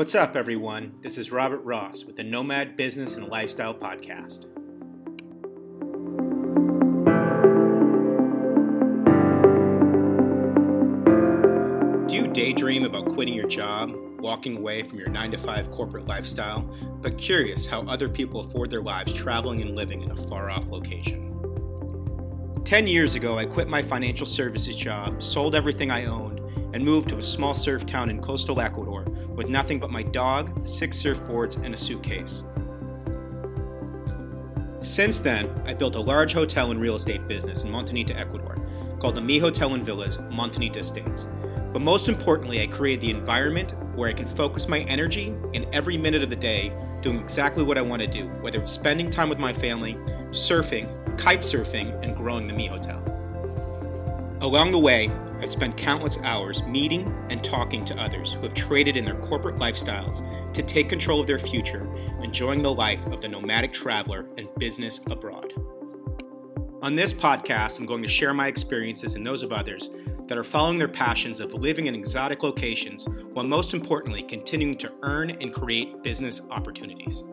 What's up, everyone? This is Robert Ross with the Nomad Business and Lifestyle Podcast. Do you daydream about quitting your job, walking away from your 9 to 5 corporate lifestyle, but curious how other people afford their lives traveling and living in a far off location? 10 years ago, I quit my financial services job, sold everything I owned, and moved to a small surf town in coastal Ecuador with nothing but my dog, six surfboards, and a suitcase. Since then, I built a large hotel and real estate business in Montañita, Ecuador, called the Mi Hotel and Villas Montañita Estates. But most importantly, I created the environment where I can focus my energy in every minute of the day doing exactly what I want to do, whether it's spending time with my family, surfing, kite surfing, and growing the Mi Hotel. Along the way, I've spent countless hours meeting and talking to others who have traded in their corporate lifestyles to take control of their future, enjoying the life of the nomadic traveler and business abroad. On this podcast, I'm going to share my experiences and those of others that are following their passions of living in exotic locations while most importantly continuing to earn and create business opportunities.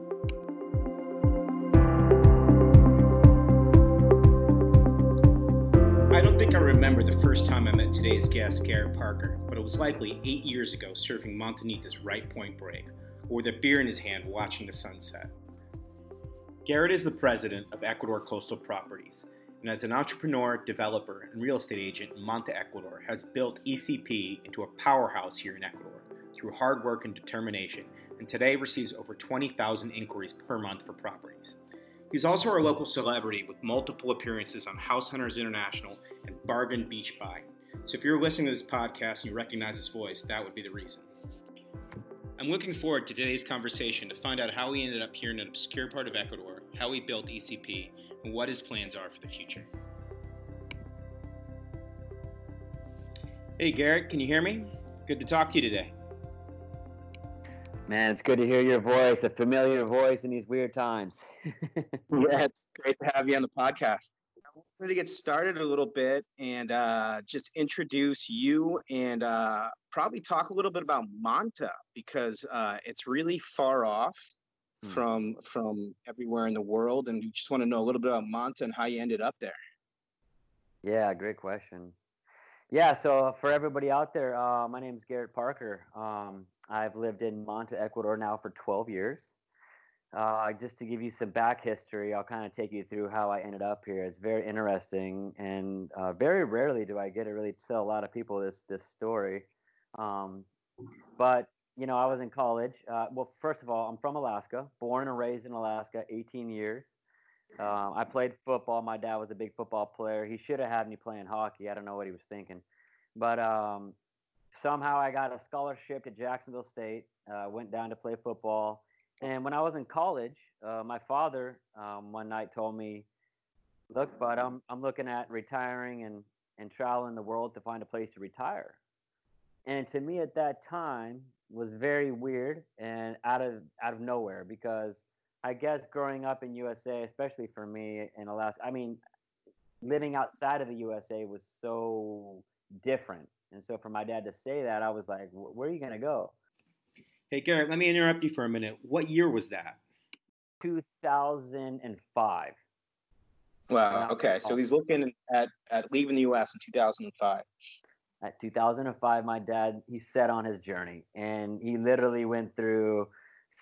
I don't think I remember the first time I met today's guest, Garrett Parker, but it was likely eight years ago surfing Montañita's right point break, with a beer in his hand watching the sunset. Garrett is the president of Ecuador Coastal Properties, and as an entrepreneur, developer, and real estate agent in Manta, Ecuador, has built ECP into a powerhouse here in Ecuador through hard work and determination, and today receives over 20,000 inquiries per month for properties. He's also our local celebrity with multiple appearances on House Hunters International and Bargain Beach Buy. So if you're listening to this podcast and you recognize his voice, that would be the reason. I'm looking forward to today's conversation to find out how he ended up here in an obscure part of Ecuador, how he built ECP, and what his plans are for the future. Hey Garrett, can you hear me? Good to talk to you today. Man, it's good to hear your voice, a familiar voice in these weird times. yeah, it's great to have you on the podcast. I wanted to get started a little bit and uh, just introduce you and uh, probably talk a little bit about Manta because uh, it's really far off hmm. from from everywhere in the world, and we just want to know a little bit about Manta and how you ended up there. Yeah, great question. Yeah, so for everybody out there, uh, my name is Garrett Parker. Um, I've lived in Manta, Ecuador now for 12 years. Uh, just to give you some back history, I'll kind of take you through how I ended up here. It's very interesting, and uh, very rarely do I get to really tell a lot of people this this story. Um, but you know, I was in college. Uh, well, first of all, I'm from Alaska, born and raised in Alaska, 18 years. Uh, I played football. My dad was a big football player. He should have had me playing hockey. I don't know what he was thinking, but um, somehow I got a scholarship to Jacksonville State. Uh, went down to play football, and when I was in college, uh, my father um, one night told me, "Look, bud, I'm I'm looking at retiring and and traveling the world to find a place to retire." And to me at that time was very weird and out of out of nowhere because I guess growing up in USA, especially for me in Alaska, I mean, living outside of the USA was so different and so for my dad to say that, I was like, where are you going to go? Hey, Garrett, let me interrupt you for a minute. What year was that? 2005. Wow. Okay. So he's looking at, at leaving the U.S. in 2005. At 2005, my dad, he set on his journey and he literally went through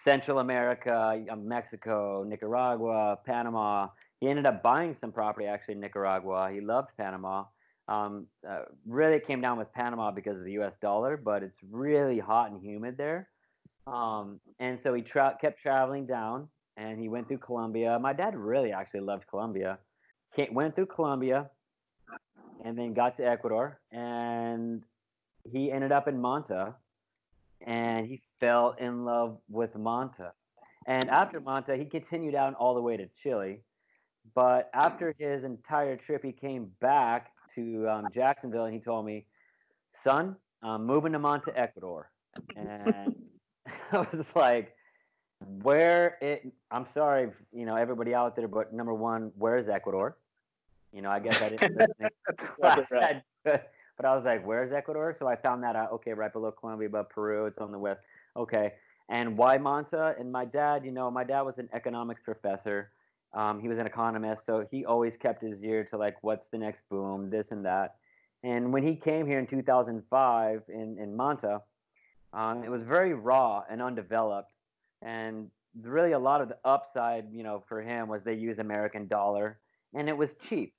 Central America, um, Mexico, Nicaragua, Panama. He ended up buying some property actually in Nicaragua. He loved Panama. Um, uh, really came down with Panama because of the U.S. dollar, but it's really hot and humid there. Um, and so he tra- kept traveling down, and he went through Colombia. My dad really actually loved Colombia. Went through Colombia, and then got to Ecuador, and he ended up in Manta, and he fell in love with Manta. And after Manta, he continued down all the way to Chile. But after his entire trip, he came back to um, Jacksonville, and he told me, "Son, I'm moving them on to Ecuador." And I was like, "Where it?" I'm sorry, you know, everybody out there, but number one, where is Ecuador? You know, I guess I didn't listen but I was like, "Where's Ecuador?" So I found that out. Okay, right below Colombia, above Peru. It's on the west. Okay, And why Manta? And my dad, you know, my dad was an economics professor. Um, he was an economist, so he always kept his ear to like, what's the next boom, this and that. And when he came here in 2005 in, in Manta, um, it was very raw and undeveloped. And really a lot of the upside, you know, for him was they use American dollar and it was cheap.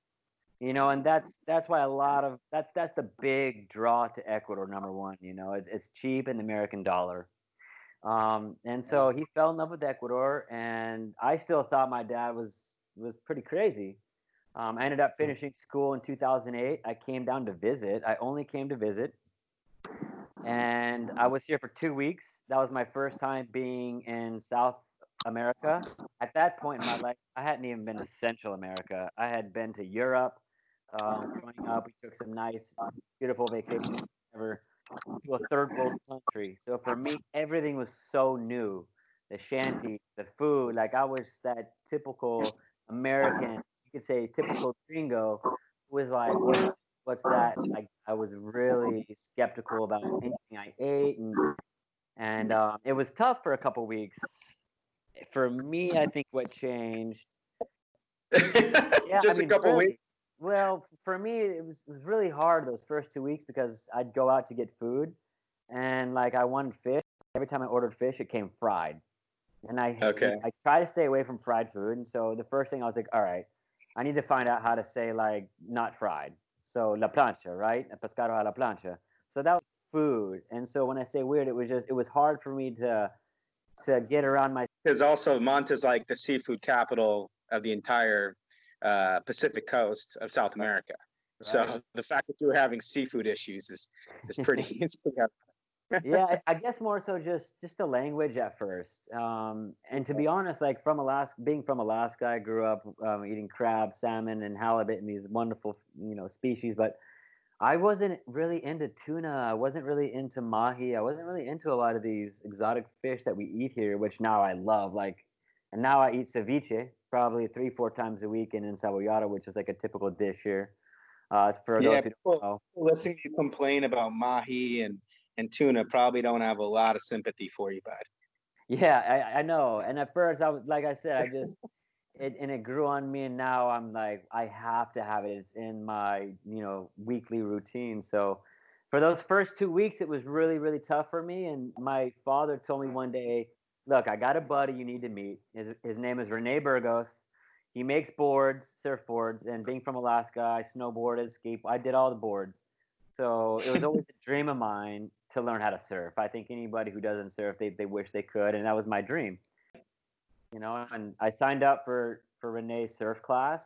You know, and that's that's why a lot of that's that's the big draw to Ecuador. Number one, you know, it, it's cheap in the American dollar, um, and so he fell in love with Ecuador. And I still thought my dad was was pretty crazy. Um, I ended up finishing school in 2008. I came down to visit. I only came to visit, and I was here for two weeks. That was my first time being in South America. At that point in my life, I hadn't even been to Central America. I had been to Europe. Um, growing up, we took some nice, beautiful vacations ever to a third world country. So for me, everything was so new. The shanty, the food, like I was that typical American, you could say typical gringo, who was like, what's, what's that? Like I was really skeptical about anything I ate, and and um, it was tough for a couple weeks for me, I think what changed. yeah, Just I mean, a couple really, weeks. Well, for me, it was, it was really hard those first two weeks because I'd go out to get food, and like I wanted fish. Every time I ordered fish, it came fried, and I okay. I try to stay away from fried food. And so the first thing I was like, all right, I need to find out how to say like not fried. So la plancha, right? Pescado a la plancha. So that was food. And so when I say weird, it was just it was hard for me to to get around my. Because also Manta's like the seafood capital of the entire uh, Pacific coast of South America. Right. So the fact that you're having seafood issues is is pretty. it's pretty yeah, I guess more so just just the language at first. Um, and to be honest, like from Alaska, being from Alaska, I grew up um, eating crab, salmon, and halibut, and these wonderful you know species. But I wasn't really into tuna. I wasn't really into mahi. I wasn't really into a lot of these exotic fish that we eat here, which now I love. Like, and now I eat ceviche probably three, four times a week, and encebollado, which is like a typical dish here. Uh, for yeah, those who don't know. Listening to you complain about mahi and and tuna probably don't have a lot of sympathy for you, bud. Yeah, I, I know. And at first, I was like I said, I just it and it grew on me and now i'm like i have to have it it's in my you know weekly routine so for those first two weeks it was really really tough for me and my father told me one day look i got a buddy you need to meet. His, his name is rene burgos. He makes boards surfboards and being from alaska i snowboarded skate i did all the boards. So it was always a dream of mine to learn how to surf. I think anybody who doesn't surf they, they wish they could and that was my dream. You know, and I signed up for for Renee's surf class,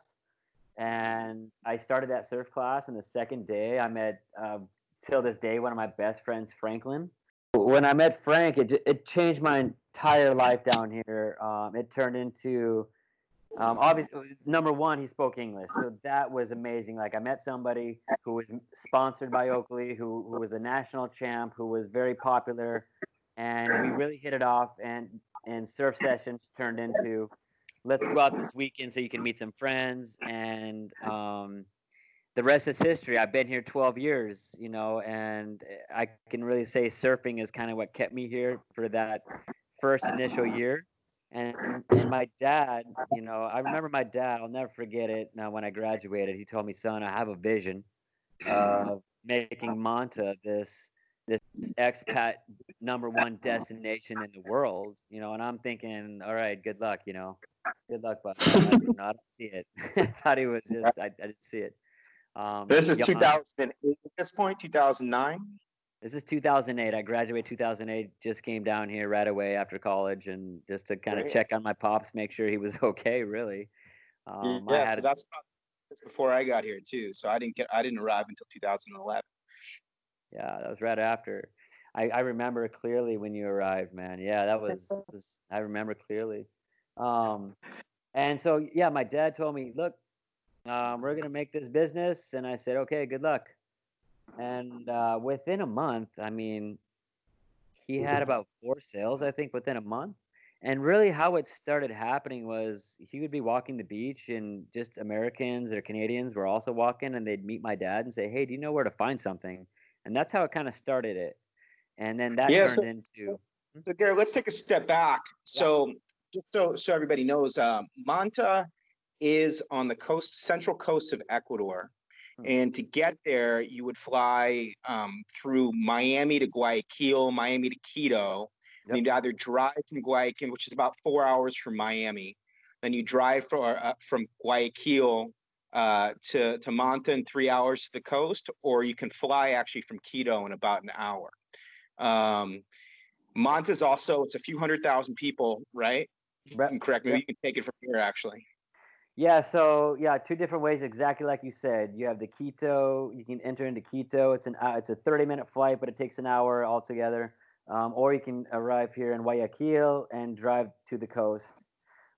and I started that surf class. And the second day, I met uh, till this day one of my best friends, Franklin. When I met Frank, it it changed my entire life down here. Um, it turned into um, obviously number one, he spoke English, so that was amazing. Like I met somebody who was sponsored by Oakley, who who was a national champ, who was very popular, and we really hit it off. And and surf sessions turned into let's go out this weekend so you can meet some friends and um, the rest is history i've been here 12 years you know and i can really say surfing is kind of what kept me here for that first initial year and and my dad you know i remember my dad i'll never forget it now when i graduated he told me son i have a vision of making manta this this expat number one destination in the world, you know, and I'm thinking, all right, good luck, you know, good luck, but I, you know, I don't see it. I thought he was just, I, I didn't see it. Um, this is 2008 at this point, 2009. This is 2008. I graduated 2008. Just came down here right away after college, and just to kind of check on my pops, make sure he was okay. Really. Um, yeah, so that's, that's before I got here too. So I didn't get, I didn't arrive until 2011. Yeah, that was right after. I, I remember clearly when you arrived, man. Yeah, that was, was I remember clearly. Um, and so yeah, my dad told me, look, um, we're gonna make this business, and I said, okay, good luck. And uh, within a month, I mean, he had about four sales, I think, within a month. And really, how it started happening was he would be walking the beach, and just Americans or Canadians were also walking, and they'd meet my dad and say, "Hey, do you know where to find something?" and that's how it kind of started it. And then that yeah, turned so, into So Gary, let's take a step back. So just so so everybody knows, uh, Manta is on the coast, central coast of Ecuador. Hmm. And to get there, you would fly um, through Miami to Guayaquil, Miami to Quito. Yep. You'd either drive from Guayaquil, which is about four hours from Miami, then you drive for, uh, from Guayaquil uh, to, to Manta in three hours to the coast, or you can fly actually from Quito in about an hour. Um, Manta is also, it's a few hundred thousand people, right? correct me, yep. you can take it from here actually. Yeah, so yeah, two different ways, exactly like you said. You have the Quito. You can enter into Quito. It's an uh, it's a 30 minute flight, but it takes an hour altogether. Um, or you can arrive here in Guayaquil and drive to the coast.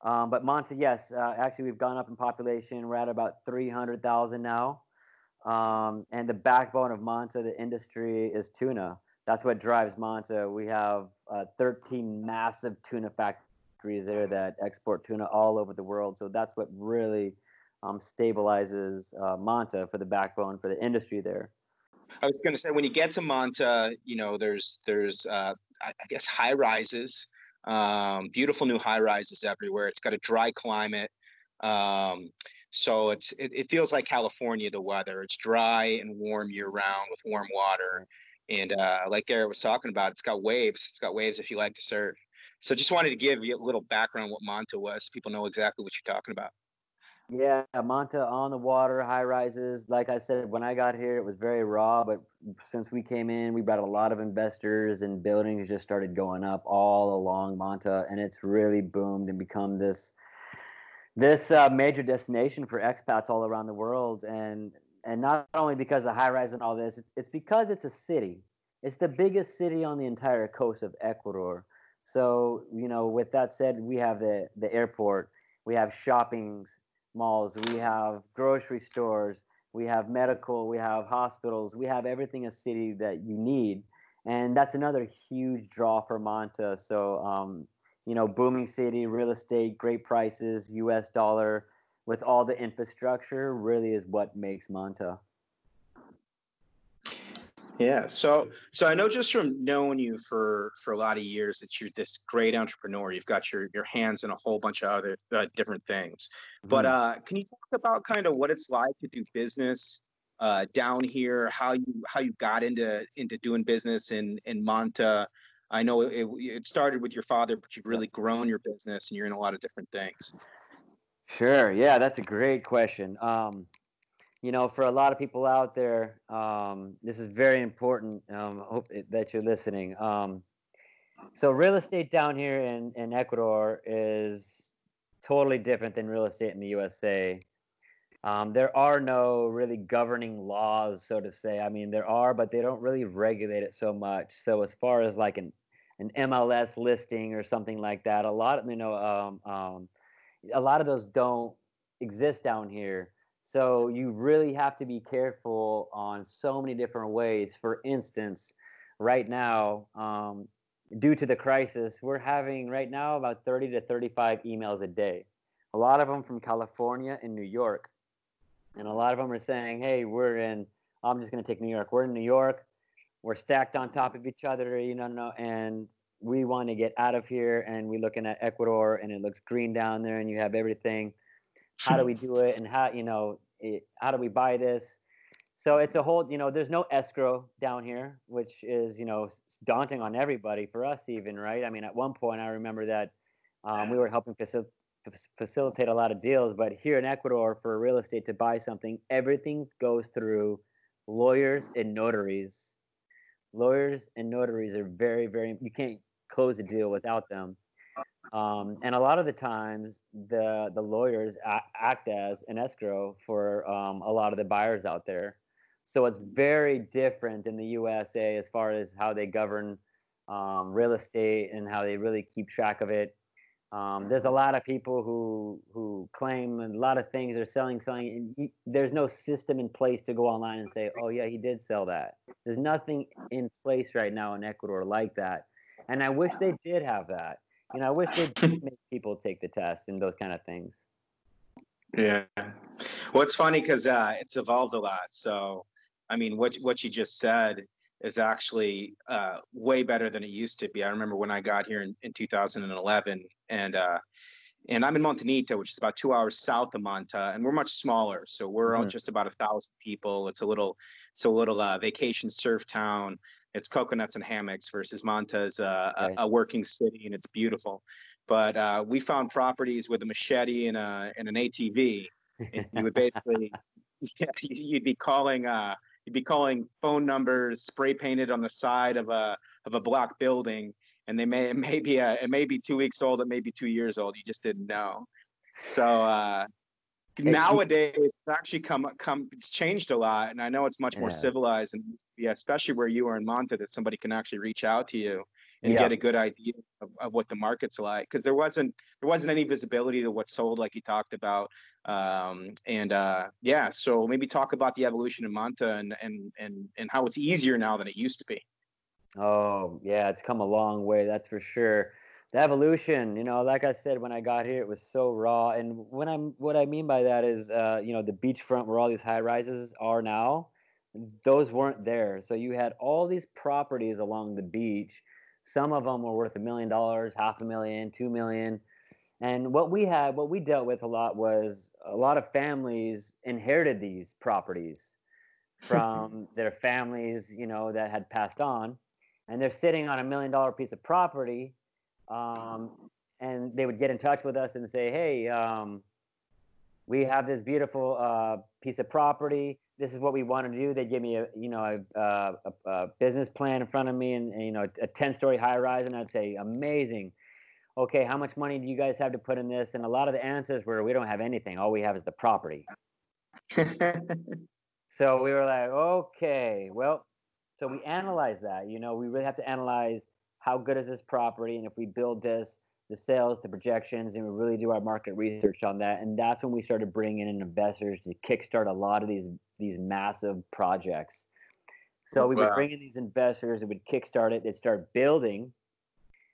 Um, but Manta, yes, uh, actually we've gone up in population. We're at about 300,000 now. Um, and the backbone of Manta, the industry, is tuna. That's what drives Manta. We have uh, 13 massive tuna factories factories there that export tuna all over the world. So that's what really um, stabilizes uh, Manta for the backbone for the industry there. I was going to say when you get to Manta, you know, there's there's uh, I guess high rises, um, beautiful new high rises everywhere. It's got a dry climate. Um, so it's it, it, feels like California. The weather it's dry and warm year round with warm water, and uh, like Garrett was talking about, it's got waves. It's got waves if you like to surf. So just wanted to give you a little background what Manta was. People know exactly what you're talking about. Yeah, Manta on the water, high rises. Like I said, when I got here, it was very raw. But since we came in, we brought a lot of investors, and buildings just started going up all along Manta, and it's really boomed and become this this uh, major destination for expats all around the world. And and not only because of the high rise and all this, it's because it's a city. It's the biggest city on the entire coast of Ecuador. So, you know, with that said, we have the, the airport, we have shopping malls, we have grocery stores, we have medical, we have hospitals, we have everything a city that you need. And that's another huge draw for Manta. So, um, you know, booming city, real estate, great prices, US dollar, with all the infrastructure really is what makes Manta. Yeah. So so I know just from knowing you for for a lot of years that you're this great entrepreneur. You've got your your hands in a whole bunch of other uh, different things. But mm-hmm. uh, can you talk about kind of what it's like to do business uh, down here? How you how you got into into doing business in in Manta? I know it, it started with your father, but you've really grown your business and you're in a lot of different things. Sure. Yeah, that's a great question. Um, you know, for a lot of people out there, um, this is very important. Um, hope that you're listening. Um, so, real estate down here in, in Ecuador is totally different than real estate in the USA. Um, there are no really governing laws, so to say. I mean, there are, but they don't really regulate it so much. So, as far as like an an MLS listing or something like that, a lot of you know, um, um, a lot of those don't exist down here. So you really have to be careful on so many different ways. For instance, right now, um, due to the crisis, we're having right now about 30 to 35 emails a day. A lot of them from California and New York. And a lot of them are saying, hey, we're in, I'm just going to take New York. We're in New York. We're stacked on top of each other, you know, and we want to get out of here. And we're looking at Ecuador and it looks green down there and you have everything how do we do it and how you know it, how do we buy this? So it's a whole you know there's no escrow down here which is you know daunting on everybody for us even right? I mean at one point i remember that um, we were helping facil- facilitate a lot of deals but here in ecuador for real estate to buy something everything goes through lawyers and notaries. Lawyers and notaries are very very you can't close a deal without them um, and a lot of the times, the the lawyers act as an escrow for um, a lot of the buyers out there. So it's very different in the USA as far as how they govern um, real estate and how they really keep track of it. Um, there's a lot of people who who claim a lot of things are selling, selling. And there's no system in place to go online and say, "Oh yeah, he did sell that." There's nothing in place right now in Ecuador like that, and I wish they did have that you know, I wish they'd make people take the test and those kind of things. Yeah. Well, it's funny because uh, it's evolved a lot. So, I mean, what what you just said, is actually uh, way better than it used to be. I remember when I got here in, in 2011, and uh, and I'm in Montañita, which is about two hours south of Manta, and we're much smaller. So we're mm-hmm. just about a thousand people. It's a little, it's a little uh, vacation surf town. It's coconuts and hammocks versus a, okay. a, a working city, and it's beautiful. But uh, we found properties with a machete and a and an ATV. And you would basically, yeah, you'd be calling. Uh, you'd be calling phone numbers spray painted on the side of a of a block building and they may it may be a, it may be two weeks old it may be two years old you just didn't know so uh nowadays it's actually come come it's changed a lot and i know it's much more yeah. civilized and yeah especially where you are in Manta that somebody can actually reach out to you and yeah. get a good idea of, of what the market's like because there wasn't there wasn't any visibility to what's sold like you talked about um, and uh, yeah so maybe talk about the evolution of Manta and and and and how it's easier now than it used to be oh yeah it's come a long way that's for sure the evolution you know like i said when i got here it was so raw and when i'm what i mean by that is uh, you know the beachfront where all these high rises are now those weren't there so you had all these properties along the beach some of them were worth a million dollars, half a million, two million. And what we had, what we dealt with a lot was a lot of families inherited these properties from their families, you know, that had passed on. And they're sitting on a million dollar piece of property. Um, and they would get in touch with us and say, hey, um, we have this beautiful uh, piece of property this is what we want to do. They give me a you know a, a, a business plan in front of me and, and you know a 10 story high rise and I'd say amazing. Okay, how much money do you guys have to put in this? And a lot of the answers were we don't have anything. All we have is the property. so we were like, okay, well, so we analyzed that. You know, we really have to analyze how good is this property, and if we build this, the sales, the projections, and we really do our market research on that. And that's when we started bringing in investors to kickstart a lot of these these massive projects. So we would bring in these investors, it would kickstart it, they'd start building,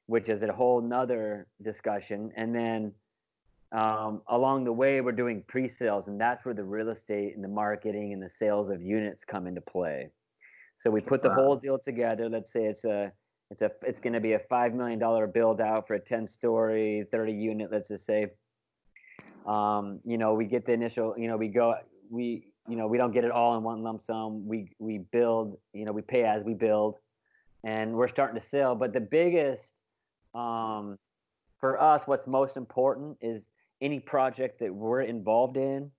which is a whole nother discussion. And then um, along the way, we're doing pre-sales, and that's where the real estate and the marketing and the sales of units come into play. So we put the whole deal together. Let's say it's a it's a it's going to be a five million dollar build out for a ten story, thirty unit. Let's just say. Um, you know, we get the initial. You know, we go. We you know we don't get it all in one lump sum. We we build. You know, we pay as we build, and we're starting to sell. But the biggest um, for us, what's most important is any project that we're involved in,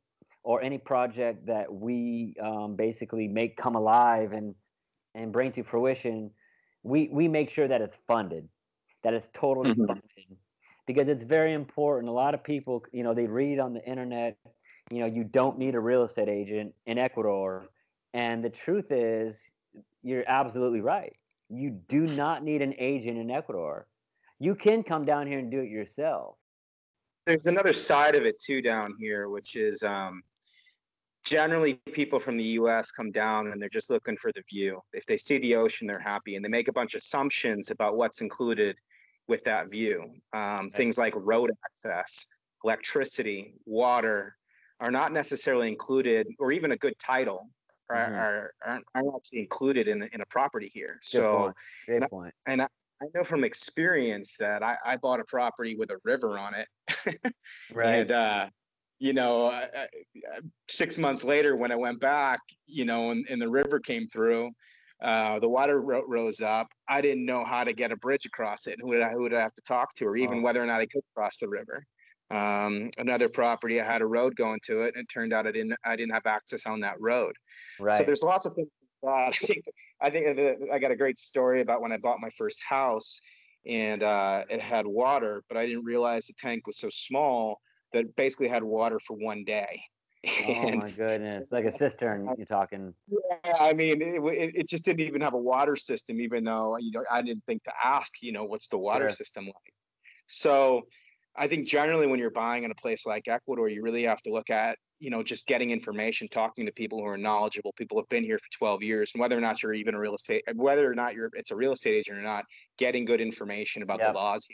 or any project that we um, basically make come alive and and bring to fruition we we make sure that it's funded, that it's totally mm-hmm. funded, because it's very important. A lot of people, you know, they read on the internet, you know, you don't need a real estate agent in Ecuador, and the truth is, you're absolutely right. You do not need an agent in Ecuador. You can come down here and do it yourself. There's another side of it too down here, which is um, generally people from the US come down and they're just looking for the view. If they see the ocean, they're happy and they make a bunch of assumptions about what's included with that view. Um, things like road access, electricity, water are not necessarily included, or even a good title are, mm-hmm. are, aren't, aren't, actually included in, in a property here. Good so, point. Great and point. I, and I, I know from experience that I, I bought a property with a river on it. right. And uh, you know, uh, uh, six months later when I went back, you know, and, and the river came through, uh, the water ro- rose up. I didn't know how to get a bridge across it, and who would I, who would I have to talk to, or even oh. whether or not I could cross the river. Um, another property, I had a road going to it, and it turned out I didn't I didn't have access on that road. Right. So there's lots of things. That I think I think I got a great story about when I bought my first house, and uh, it had water, but I didn't realize the tank was so small that basically had water for one day. oh my goodness, like a cistern you're talking. Yeah, I mean, it, it, just didn't even have a water system, even though you know I didn't think to ask, you know, what's the water sure. system like. So, I think generally when you're buying in a place like Ecuador, you really have to look at you know just getting information, talking to people who are knowledgeable, people who have been here for 12 years, and whether or not you're even a real estate, whether or not you're it's a real estate agent or not, getting good information about the laws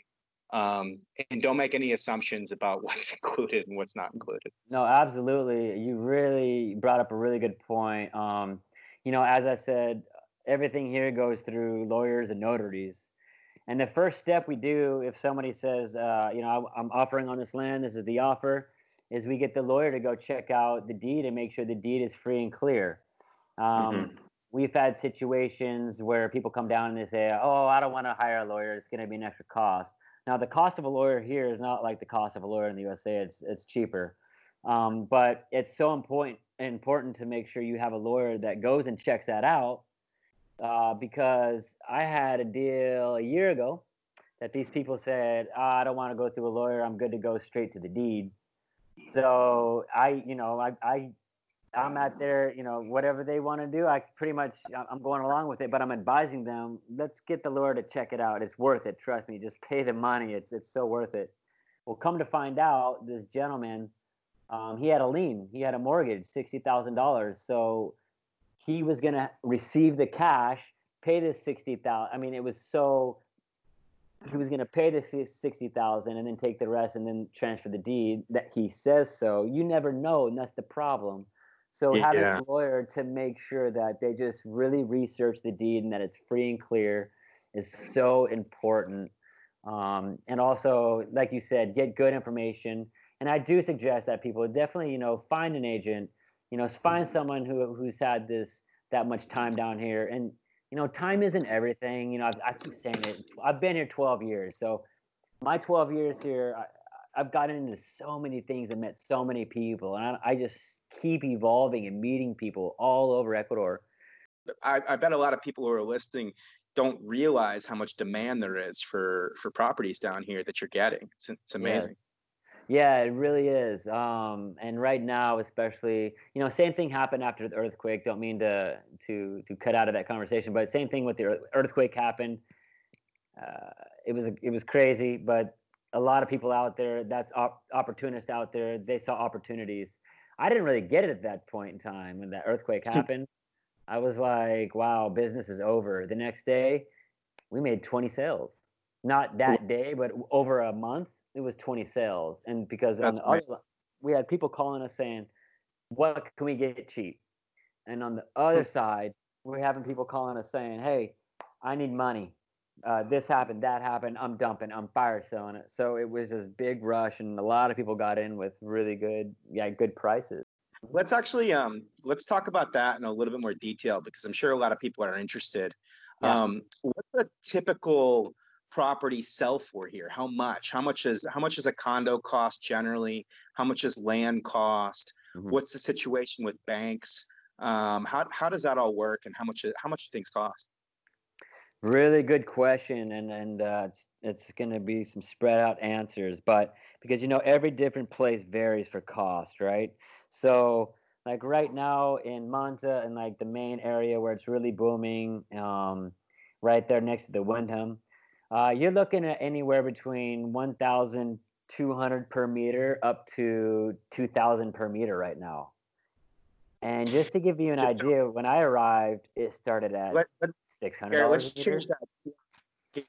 um, and don't make any assumptions about what's included and what's not included. No, absolutely. You really brought up a really good point. Um, you know, as I said, everything here goes through lawyers and notaries. And the first step we do, if somebody says, uh, you know, I'm offering on this land, this is the offer, is we get the lawyer to go check out the deed and make sure the deed is free and clear. Um, mm-hmm. We've had situations where people come down and they say, "Oh, I don't want to hire a lawyer; it's going to be an extra cost." Now, the cost of a lawyer here is not like the cost of a lawyer in the USA; it's it's cheaper. Um, but it's so important important to make sure you have a lawyer that goes and checks that out uh, because I had a deal a year ago that these people said, oh, I don't want to go through a lawyer. I'm good to go straight to the deed. So I, you know, I, I, I'm out there, you know, whatever they want to do, I pretty much, I'm going along with it, but I'm advising them, let's get the lawyer to check it out. It's worth it. Trust me, just pay the money. It's, it's so worth it. Well, come to find out, this gentleman, um, he had a lien, he had a mortgage, $60,000. So he was to receive the cash, pay the 60,000. I mean, it was so he was going to pay the 60,000 and then take the rest and then transfer the deed that he says so. You never know, and that's the problem. So yeah. having a lawyer to make sure that they just really research the deed and that it's free and clear is so important. Um, and also, like you said, get good information. And I do suggest that people definitely, you know, find an agent you know, find someone who who's had this that much time down here. And you know, time isn't everything. You know, I've, i keep saying it. I've been here 12 years, so my 12 years here, I, have gotten into so many things and met so many people, and I, I just keep evolving and meeting people all over Ecuador. I, I bet a lot of people who are listening don't realize how much demand there is for for properties down here that you're getting. It's, it's amazing. Yes. Yeah, it really is. Um, and right now, especially, you know, same thing happened after the earthquake. Don't mean to to to cut out of that conversation, but same thing with the earthquake happened. Uh, it was it was crazy, but a lot of people out there, that's op- opportunists out there, they saw opportunities. I didn't really get it at that point in time when that earthquake hmm. happened. I was like, wow, business is over. The next day, we made 20 sales. Not that day, but over a month it was 20 sales. And because That's on the other, we had people calling us saying, what can we get cheap? And on the other hmm. side, we're having people calling us saying, hey, I need money. Uh, this happened, that happened. I'm dumping, I'm fire selling it. So it was this big rush, and a lot of people got in with really good, yeah, good prices. Let's actually um, let's talk about that in a little bit more detail because I'm sure a lot of people are interested. Yeah. Um, what's a typical property sell for here? How much? How much is how much is a condo cost generally? How much is land cost? Mm-hmm. What's the situation with banks? Um, how how does that all work, and how much how much do things cost? Really good question, and and uh, it's it's going to be some spread out answers, but because you know every different place varies for cost, right? So like right now in Manta and like the main area where it's really booming, um, right there next to the Wyndham, uh, you're looking at anywhere between 1,200 per meter up to 2,000 per meter right now. And just to give you an idea, when I arrived, it started at let, let, 600 here, let's change that.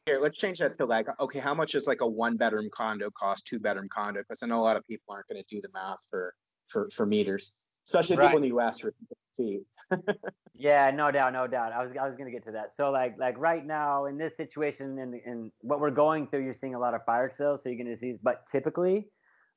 Here, let's change that to like, okay, how much is like a one bedroom condo cost, two bedroom condo? Because I know a lot of people aren't going to do the math for for for meters, especially right. people in the U.S. for feet. yeah, no doubt, no doubt. I was I was gonna get to that. So like like right now in this situation and in what we're going through, you're seeing a lot of fire sales. So you're gonna see, these, but typically,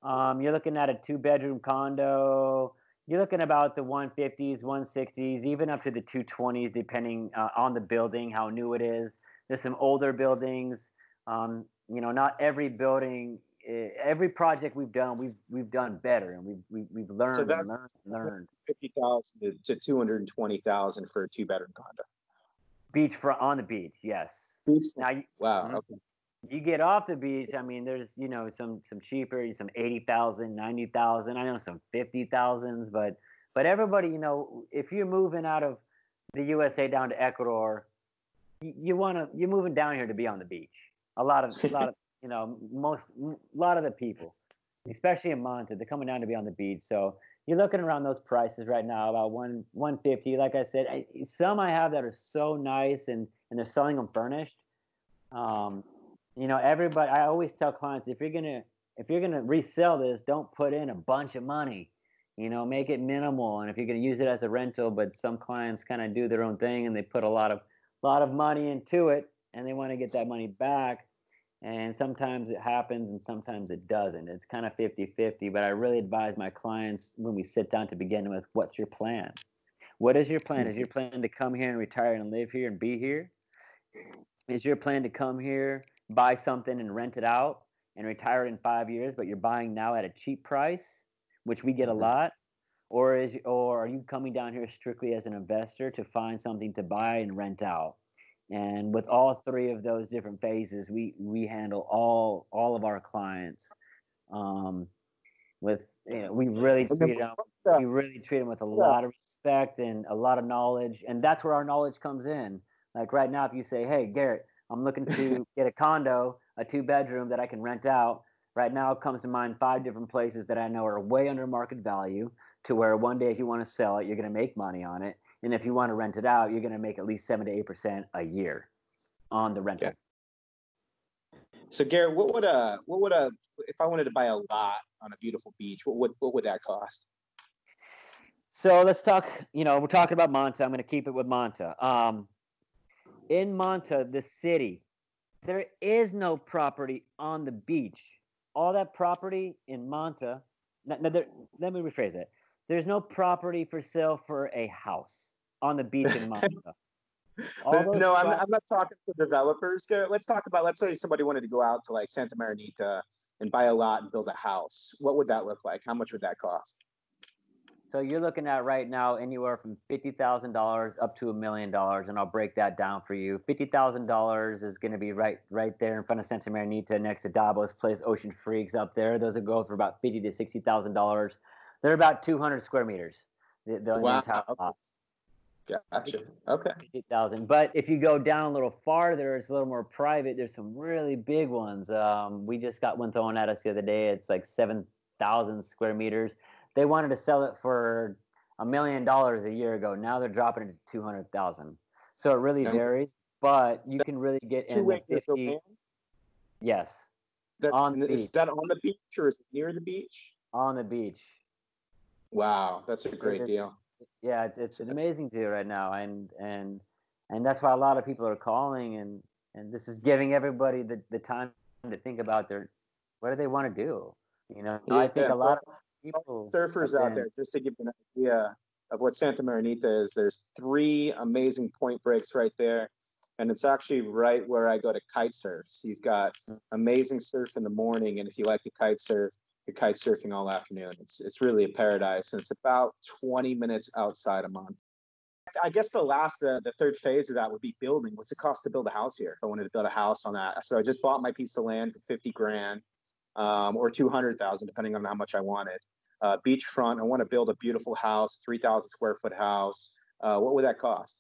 um, you're looking at a two bedroom condo. You're looking about the 150s, 160s, even up to the 220s, depending uh, on the building, how new it is. There's some older buildings. Um, you know, not every building Eh, every project we've done, we've we've done better, and we've we've, we've learned so and learned learned. Fifty thousand to two hundred twenty thousand for a two bedroom condo. Beach for on the beach, yes. Beach. Now, wow. Mm-hmm. Okay. You get off the beach. I mean, there's you know some some cheaper, some eighty thousand, ninety thousand. I know some fifty thousands, but but everybody, you know, if you're moving out of the USA down to Ecuador, you, you want to you're moving down here to be on the beach. A lot of a lot of you know, most a lot of the people, especially in Manta, they're coming down to be on the beach. So you're looking around those prices right now, about one 150. Like I said, I, some I have that are so nice, and and they're selling them furnished. Um, you know, everybody. I always tell clients if you're gonna if you're gonna resell this, don't put in a bunch of money. You know, make it minimal. And if you're gonna use it as a rental, but some clients kind of do their own thing and they put a lot of lot of money into it and they want to get that money back and sometimes it happens and sometimes it doesn't it's kind of 50-50 but i really advise my clients when we sit down to begin with what's your plan what is your plan is your mm-hmm. plan to come here and retire and live here and be here is your plan to come here buy something and rent it out and retire in five years but you're buying now at a cheap price which we get a lot? Or is or are you coming down here strictly as an investor to find something to buy and rent out? And with all three of those different phases we we handle all all of our clients um, with you know, we really treat them we really treat them with a lot of respect and a lot of knowledge and that's where our knowledge comes in. Like right now if you say hey garrett i'm looking to get a condo a two bedroom that i can rent out right now it comes to mind five different places that i know are way under market value to where one day if you want to sell it you're going to make money on it and if you want to rent it out, you're going to make at least seven to eight percent a year on the rental. Yeah. So Garrett, what would a what would a if I wanted to buy a lot on a beautiful beach, what would what would that cost? So let's talk. You know, we're talking about Manta. I'm going to keep it with Manta. Um, in Manta, the city, there is no property on the beach. All that property in Manta. Now, now there, let me rephrase it. There's no property for sale for a house on the beach in Manta. no, I'm, I'm not talking to developers. Let's talk about, let's say somebody wanted to go out to like Santa Marianita and buy a lot and build a house. What would that look like? How much would that cost? So you're looking at right now anywhere from fifty thousand dollars up to a million dollars, and I'll break that down for you. Fifty thousand dollars is going to be right right there in front of Santa Marianita, next to Davos Place, Ocean Freaks up there. Those will go for about fifty to sixty thousand dollars. They're about two hundred square meters. The, the wow. entire lot. Gotcha. Okay. 8,000. But if you go down a little farther, it's a little more private. There's some really big ones. Um, we just got one thrown at us the other day. It's like 7,000 square meters. They wanted to sell it for a million dollars a year ago. Now they're dropping it to 200,000. So it really varies, but you can really get in the 50. Yes. That's, on the is beach. that on the beach or is it near the beach? On the beach. Wow, that's a great deal yeah, it's, it's, it's amazing deal right now, and and and that's why a lot of people are calling, and and this is giving everybody the, the time to think about their what do they want to do. You know, yeah, I think yeah. a lot of people surfers out there. Just to give you an idea of what Santa Marianita is, there's three amazing point breaks right there. And it's actually right where I go to kite surf. So you've got mm. amazing surf in the morning. And if you like to kite surf, you're kite surfing all afternoon. It's it's really a paradise, and it's about 20 minutes outside of Mon. I guess the last, uh, the third phase of that would be building. What's it cost to build a house here? If I wanted to build a house on that, so I just bought my piece of land for 50 grand, um, or 200,000, depending on how much I wanted. Uh, beachfront. I want to build a beautiful house, 3,000 square foot house. Uh, what would that cost?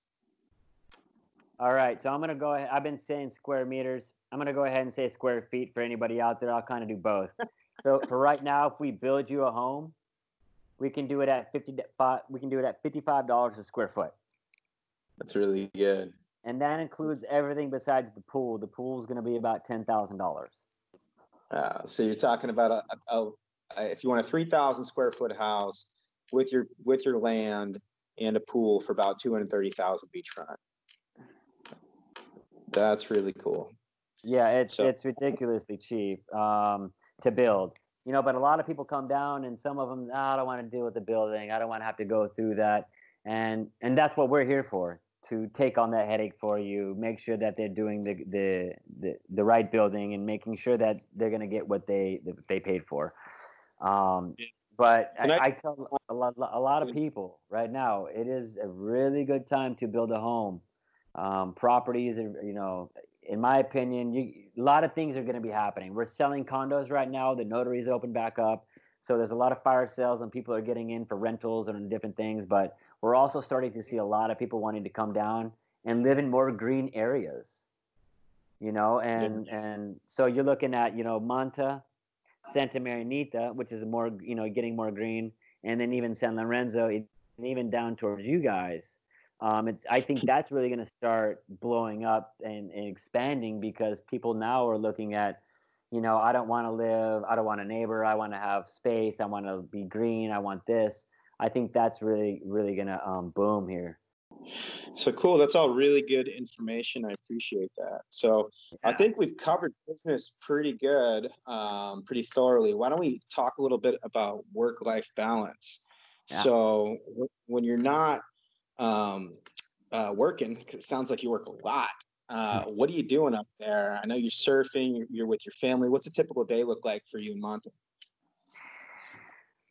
All right, so I'm gonna go ahead. I've been saying square meters. I'm gonna go ahead and say square feet for anybody out there. I'll kind of do both. So for right now, if we build you a home, we can do it at fifty five. We can do it at fifty five dollars a square foot. That's really good. And that includes everything besides the pool. The pool is going to be about ten thousand dollars. Uh, so you're talking about a, a, a if you want a three thousand square foot house with your with your land and a pool for about two hundred thirty thousand beachfront. That's really cool. Yeah, it's so, it's ridiculously cheap. Um, to build you know but a lot of people come down and some of them oh, i don't want to deal with the building i don't want to have to go through that and and that's what we're here for to take on that headache for you make sure that they're doing the the the, the right building and making sure that they're going to get what they they paid for um, but I, I, I, tell a lot, a lot of people right now it is a really good time to build a home um, properties are you know in my opinion, you, a lot of things are going to be happening. We're selling condos right now. The notary's open back up. So there's a lot of fire sales and people are getting in for rentals and different things. But we're also starting to see a lot of people wanting to come down and live in more green areas. You know, and yeah. and so you're looking at you know Manta, Santa Marianita, which is more you know getting more green, and then even San Lorenzo, and even down towards you guys. Um, it's I think that's really going to start blowing up and, and, expanding because people now are looking at, you know, I don't want to live, I don't want a neighbor, I want to have space, I want to be green, I want this. I think that's really really going to um, boom here. So cool. That's all really good information. I appreciate that. So. I think we've covered business pretty good, um, pretty thoroughly. Why don't we talk a little bit about work-life balance? Yeah. So w- when you're not um, uh, working, because it sounds like you work a lot. Uh, hmm. what are you doing up there? I know you're surfing. You're with your family. What's a typical day look like for you in Manta?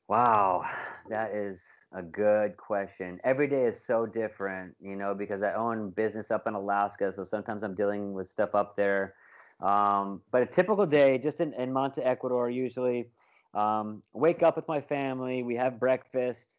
Wow, that is a good question. Every day is so different, you know, because I own business up in Alaska, so sometimes I'm dealing with stuff up there. Um, but a typical day, just in, in Manta, Ecuador, usually um, wake up with my family, we have breakfast,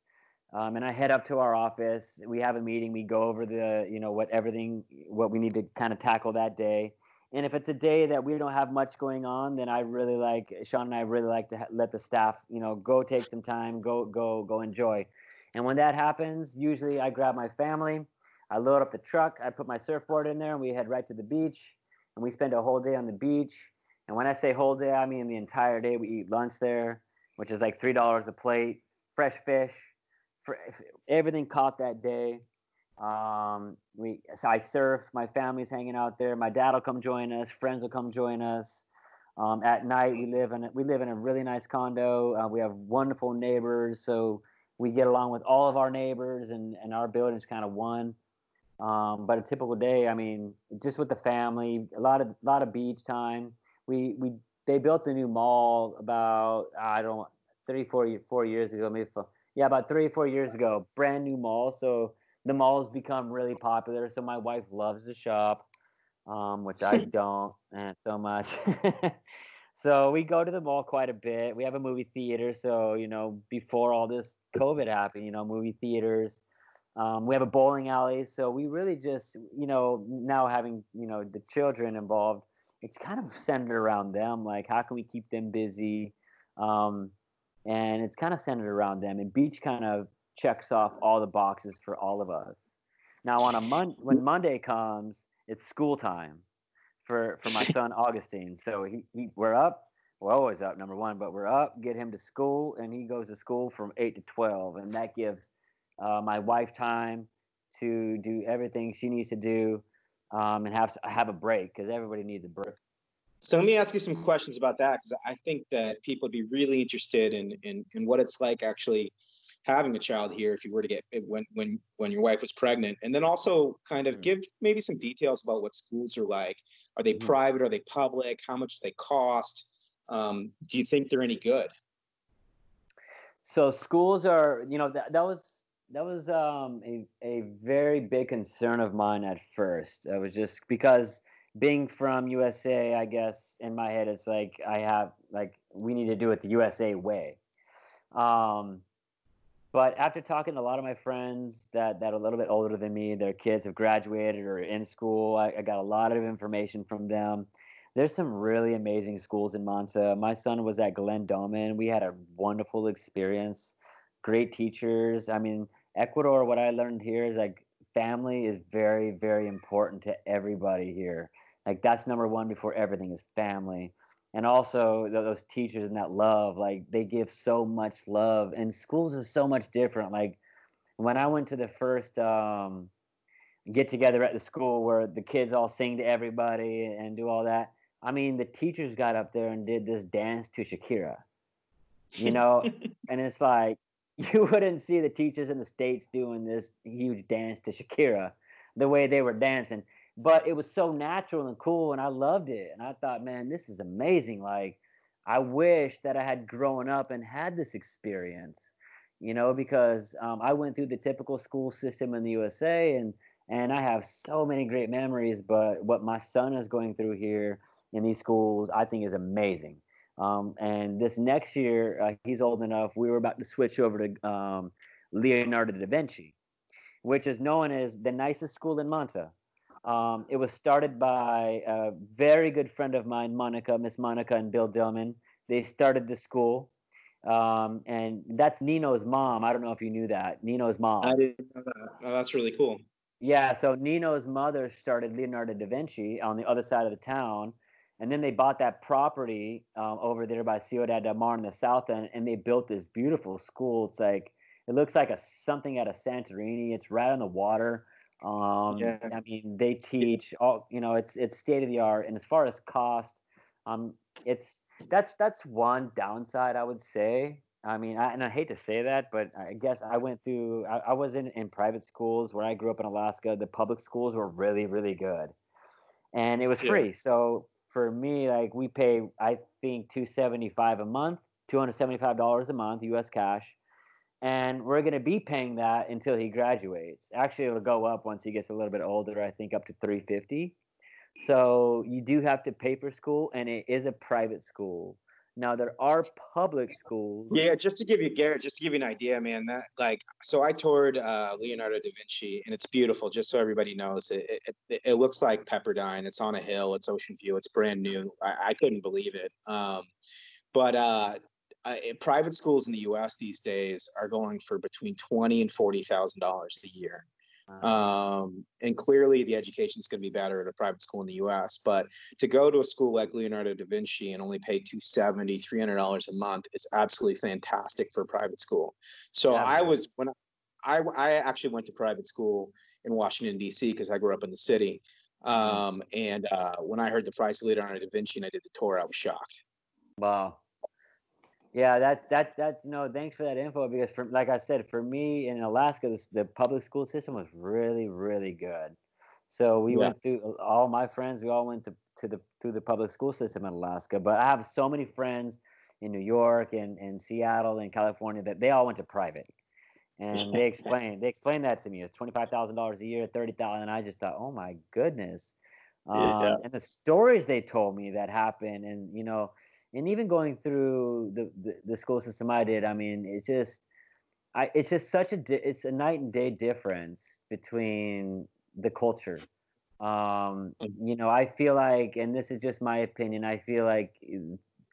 um, and I head up to our office. We have a meeting. We go over the, you know, what everything, what we need to kind of tackle that day. And if it's a day that we don't have much going on, then I really like Sean and I really like to ha- let the staff, you know, go take some time, go go go enjoy. And when that happens, usually I grab my family, I load up the truck, I put my surfboard in there, and we head right to the beach. And we spend a whole day on the beach. And when I say whole day, I mean the entire day. We eat lunch there, which is like three dollars a plate, fresh fish, for everything caught that day. Um, we so I surf. My family's hanging out there. My dad will come join us. Friends will come join us. Um, at night, we live in a, we live in a really nice condo. Uh, we have wonderful neighbors, so we get along with all of our neighbors, and and our building's kind of one. Um, but a typical day, I mean, just with the family, a lot of a lot of beach time. We we they built the new mall about I don't three four four years ago, maybe yeah about three or four years ago. Brand new mall, so the mall's become really popular. So my wife loves to shop, um, which I don't, and so much. so we go to the mall quite a bit. We have a movie theater, so you know before all this COVID happened, you know movie theaters. Um, we have a bowling alley, so we really just you know now having you know the children involved, it's kind of centered around them. Like how can we keep them busy? Um, and it's kind of centered around them. And beach kind of checks off all the boxes for all of us. Now, on a mon- when Monday comes, it's school time for for my son Augustine. So he, he we're up. We're always up, number one, but we're up. Get him to school, and he goes to school from eight to twelve, and that gives uh, my wife time to do everything she needs to do, um, and have have a break because everybody needs a break. So let me ask you some questions about that because I think that people would be really interested in, in in what it's like actually having a child here if you were to get when when when your wife was pregnant. And then also kind of mm. give maybe some details about what schools are like. Are they mm-hmm. private? Are they public? How much do they cost? Um, do you think they're any good? So schools are you know that, that was that was um, a, a very big concern of mine at first. It was just because being from usa i guess in my head it's like i have like we need to do it the usa way um, but after talking to a lot of my friends that, that are a little bit older than me, their kids have graduated or in school, I, I got a lot of information from them. There's some really amazing schools in Manta. My son was at Glen Doman. We had a wonderful experience, great teachers. I mean, Ecuador, what I learned here is like family is very, very important to everybody here. Like that's number one before everything is family. And also those teachers and that love like they give so much love. And schools are so much different. Like when i went to the first um, get together at the school where the kids all sing to everybody and do all that i mean the teachers got up there and did this dance to shakira you know? And it's like you wouldn't see the teachers in the states doing this huge dance to shakira the way they were dancing but it was so natural and cool and I loved it. And I thought, man, this is amazing. Like, I wish that I had grown up and had this experience, you know, because um, I went through the typical school system in the USA and and I have so many great memories. But what my son is going through here in these schools, I think is amazing. Um, and this next year, uh, he's old enough. We were about to switch over to um, Leonardo da Vinci, which is known as the nicest school in Manta. Um, it was started by a very good friend of mine, Monica, Miss Monica, and Bill Dillman. They started the school, um, and that's Nino's mom. I don't know if you knew that. Nino's mom. I didn't know that. Oh, that's really cool. Yeah, so Nino's mother started Leonardo da Vinci on the other side of the town, and then they bought that property um, over there by Ciudad del Mar in the south end, and they built this beautiful school. It's like it looks like a something out of Santorini. It's right on the water Um, yeah. I mean, they teach all. You know, it's it's state of the art. And as far as cost, um, it's that's that's one downside I would say. I mean, I, and I hate to say that, but I guess I went through. I, I was in in private schools where I grew up in Alaska. The public schools were really really good, and it was free. So for me, like we pay, I think two seventy five a month, two hundred seventy five dollars a month, U.S. cash, and we're going to be paying that until he graduates. Actually, it'll go up once he gets a little bit older. I think up to three fifty. So you do have to pay for school, and it is a private school. Now there are public schools. Yeah, just to give you Garrett, just to give you an idea, man. That like, so I toured uh, Leonardo da Vinci, and it's beautiful. Just so everybody knows, it it, it looks like Pepperdine. It's on a hill. It's ocean view. It's brand new. I, I couldn't believe it. Um, but uh, private schools in the U.S. these days are going for between twenty and forty thousand dollars a year. Um, and clearly, the education is going to be better at a private school in the U.S. But to go to a school like Leonardo da Vinci and only pay 270 $300 a month is absolutely fantastic for a private school. So yeah. I was when I I actually went to private school in Washington D.C. because I grew up in the city. Mm-hmm. Um, and uh, when I heard the price of Leonardo da Vinci and I did the tour, I was shocked. Wow. Yeah, that that that's you know, thanks for that info because for like I said, for me in Alaska, this, the public school system was really really good. So we yeah. went through all my friends. We all went to to the through the public school system in Alaska. But I have so many friends in New York and, and Seattle and California that they all went to private. And they explained they explained that to me. It's twenty five thousand dollars a year, thirty thousand. And I just thought, oh my goodness. Um, yeah. And the stories they told me that happened, and you know, and even going through the, the, the school system I did, I mean, it's just, I, it's just such a, di- it's a night and day difference between the culture. Um, you know, I feel like, and this is just my opinion, I feel like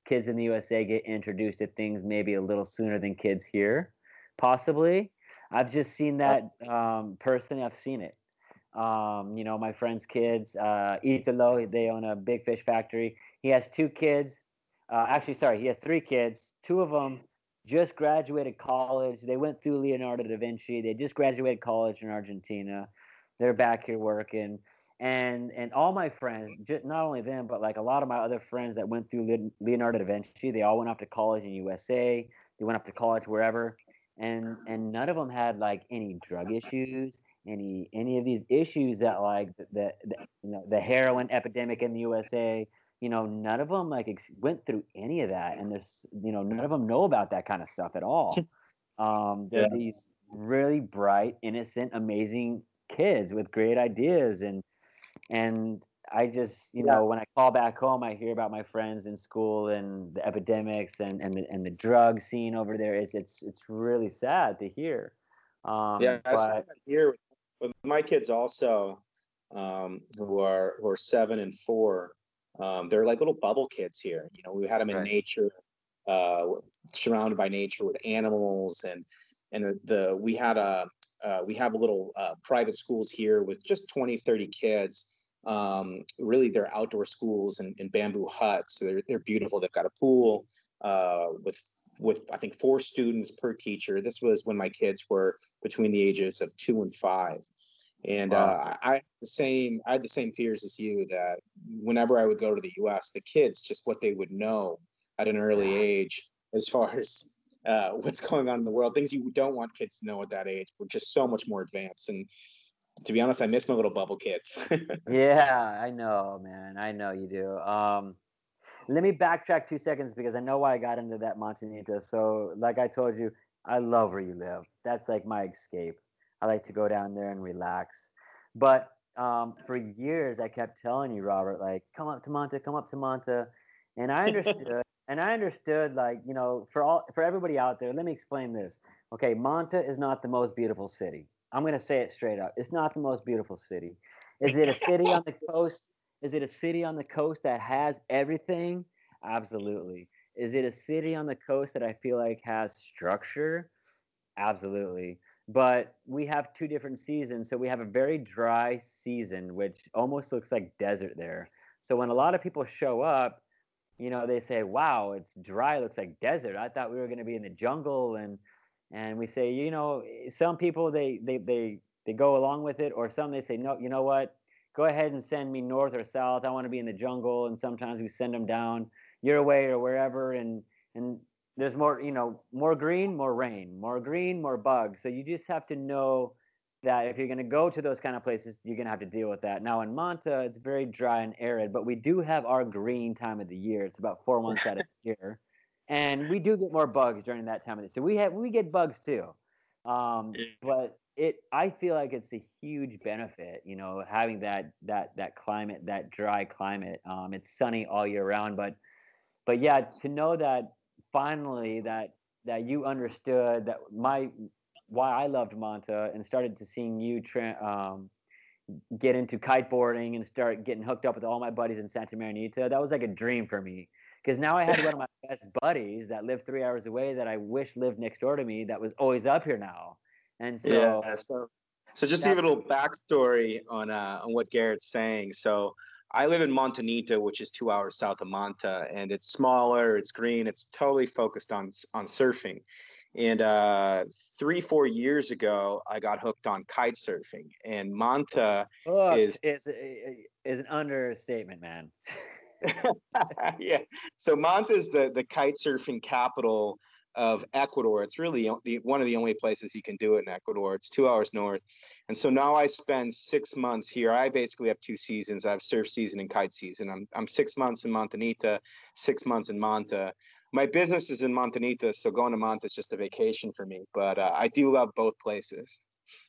kids in the USA get introduced to things maybe a little sooner than kids here, possibly. I've just seen that um, personally. I've seen it. Um, you know, my friend's kids, uh, Italo, they own a big fish factory. He has two kids uh, actually, sorry, he has three kids. Two of them just graduated college. They went through Leonardo da Vinci. They just graduated college in Argentina. They're back here working. And and all my friends, just, not only them, but like a lot of my other friends that went through Leonardo da Vinci, they all went off to college in USA. They went off to college wherever, and and none of them had like any drug issues, any any of these issues that like the, the, the you know the heroin epidemic in the USA you know, none of them like ex- went through any of that, and there's, you know, none of them know about that kind of stuff at all. Um, they're yeah. these really bright, innocent, amazing kids with great ideas, and and I just, you yeah. know, when I call back home, I hear about my friends in school and the epidemics and and the and the drug scene over there. It's it's it's really sad to hear. Um, yeah, but, I here with my kids also, um, who are who are seven and four um, they're like little bubble kids here. You know, we had them in right. nature, uh, surrounded by nature with animals, and and the, the we had a uh, we have a little uh, private schools here with just 20, 30 kids. Um, really, they're outdoor schools and, and bamboo huts. So they're they're beautiful. They've got a pool uh, with with I think four students per teacher. This was when my kids were between the ages of two and five. And wow. uh, I the same I had the same fears as you that whenever I would go to the U.S., the kids just what they would know at an early age as far as uh, what's going on in the world, things you don't want kids to know at that age, were just so much more advanced. And to be honest, I miss my little bubble kids. yeah, I know, man. I know you do. Um, let me backtrack two seconds because I know why I got into that Montañita. So, like I told you, I love where you live. That's like my escape. I like to go down there and relax. But um, for years, I kept telling you, Robert, like, come up to Manta, come up to Manta, and I understood. and I understood, like, you know, for all for everybody out there, let me explain this. Okay, Manta is not the most beautiful city. I'm gonna say it straight up. It's not the most beautiful city. Is it a city on the coast? Is it a city on the coast that has everything? Absolutely. Is it a city on the coast that I feel like has structure? Absolutely but we have two different seasons. So we have a very dry season, which almost looks like desert there. So when a lot of people show up, you know, they say, "Wow, it's dry. It looks like desert. I thought we were going to be in the jungle." And and we say, you know, some people they they they they go along with it, or some they say, no, you know what? Go ahead and send me north or south. I want to be in the jungle, and sometimes we send them down your way or wherever, and and there's more, you know, more green, more rain, more green, more bugs. So you just have to know that if you're going to go to those kind of places, you're going to have to deal with that. Now in Manta, it's very dry and arid, but we do have our green time of the year. It's about four months out of the year, and we do get more bugs during that time of the year. So we have we get bugs too, um, but it I feel like it's a huge benefit, you know, having that that that climate, that dry climate. Um, it's sunny all year round, but but yeah, to know that finally that that you understood that my why I loved Manta and started to seeing you tra- um, get into kiteboarding and start getting hooked up with all my buddies in Santa Marianita. That was like a dream for me because now I had one of my best buddies that lived three hours away that I wish lived next door to me that was always up here now. And so, yeah, so, so just to give a little backstory on uh, on what Garrett's saying. So I live in Montañita, which is two hours south of Manta, and it's smaller, it's green, it's totally focused on on surfing. And uh, three, four years ago, I got hooked on kite surfing. And Manta is is is an understatement, man. yeah. So Manta is the the kite surfing capital of Ecuador. It's really the, one of the only places you can do it in Ecuador. It's two hours north. And so now I spend six months here. I basically have two seasons. I have surf season and kite season. I'm, I'm six months in Montañita, six months in Manta my business is in Montañita, so going to Manta is just a vacation for me. But uh, I do love both places.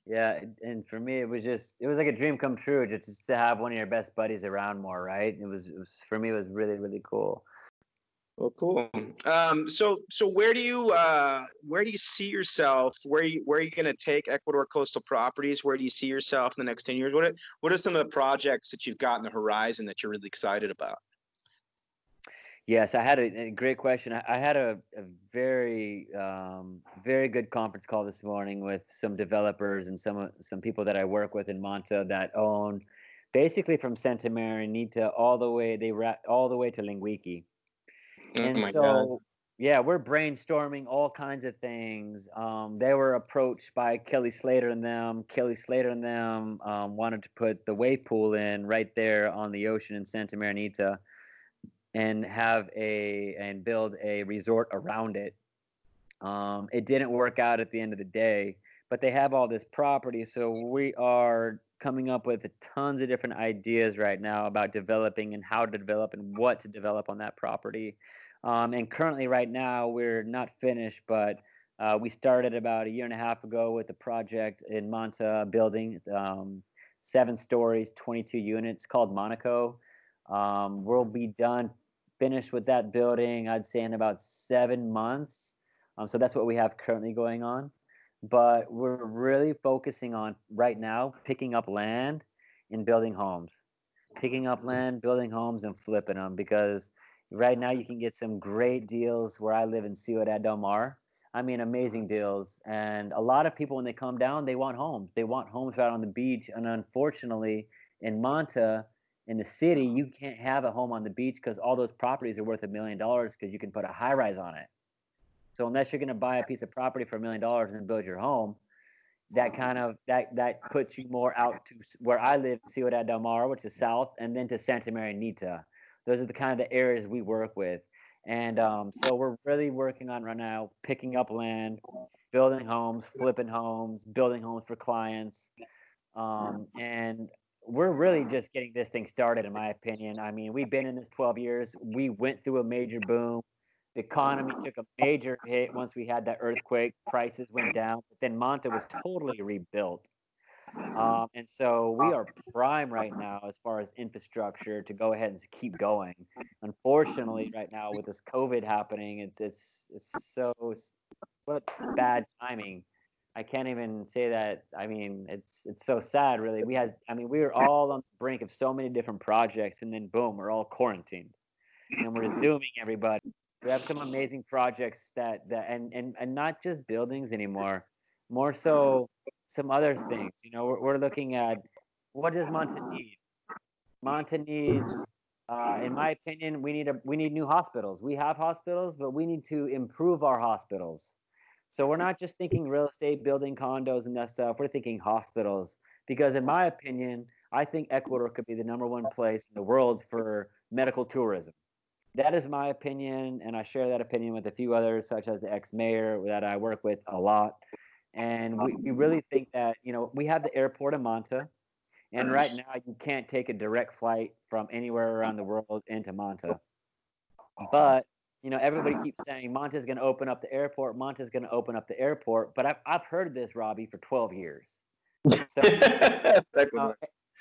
Yeah, and for me, it was just it was like a dream come true, just to have one of your best buddies around more, right? It was, it was for me, it was really really cool. Well, cool. Um, so so where do you uh, where do you see yourself? Where you, where are you going to take Ecuador Coastal Properties? Where do you see yourself in the next ten years? What are, what are some of the projects that you've got in the horizon that you're really excited about? Yes, I had a, a great question. I, I had a, a very, um, very good conference call this morning with some developers and some some people that I work with in Manta that own basically from Santa Marianita all the way they ra- all the way to Oh and so, God. yeah, we're brainstorming all kinds of things. Um, they were approached by Kelly Slater and them. Kelly Slater and them um, wanted to put the wave pool in right there on the ocean in Santa Marianita and have a and build a resort around it. Um, it didn't work out at the end of the day, but they have all this property, so we are coming up with tons of different ideas right now about developing and how to develop and what to develop on that property. Um, and currently, right now, we're not finished, but uh, we started about a year and a half ago with a project in Manta building, um, seven stories, 22 units called Monaco. Um, we'll be done, finished with that building, I'd say in about seven months. Um, so that's what we have currently going on. But we're really focusing on right now picking up land and building homes, picking up land, building homes, and flipping them because right now you can get some great deals where I live in Ciudad del Mar. I mean, amazing deals. And a lot of people, when they come down, they want homes. They want homes right on the beach. And unfortunately, in Manta, in the city, you can't have a home on the beach because all those properties are worth a million dollars because you can put a high rise on it. So unless you're going to buy a piece of property for a million dollars and build your home, that kind of that that puts you more out to where I live, Ciudad del Mar, which is south, and then to Santa Marianita. Those are the kind of the areas we work with, and um, so we're really working on right now picking up land, building homes, flipping homes, building homes for clients, um, and we're really just getting this thing started, in my opinion. I mean, we've been in this 12 years. We went through a major boom. The economy took a major hit once we had that earthquake. Prices went down. But then Manta was totally rebuilt. Um, and so we are prime right now as far as infrastructure to go ahead and keep going. Unfortunately, right now with this COVID happening, it's it's it's so what bad timing I can't even say that. I mean, it's it's so sad, really. We had, I mean, we were all on the brink of so many different projects, and then boom, we're all quarantined, and we're zooming everybody. We have some amazing projects that that and and and not just buildings anymore, more so some other things. You know, we're, we're looking at what does Manta need? Manta needs uh, in my opinion, we need a we need new hospitals. We have hospitals, but we need to improve our hospitals. So we're not just thinking real estate, building condos and that stuff. We're thinking hospitals because, in my opinion, I think Ecuador could be the number one place in the world for medical tourism. That is my opinion, and I share that opinion with a few others, such as the ex-mayor that I work with a lot. And we, we really think that you know we have the airport in Manta, and right now you can't take a direct flight from anywhere around the world into Manta. But you know everybody keeps saying Manta's going to open up the airport. Manta's going to open up the airport. But I've I've heard this, Robbie, for 12 years. So, uh,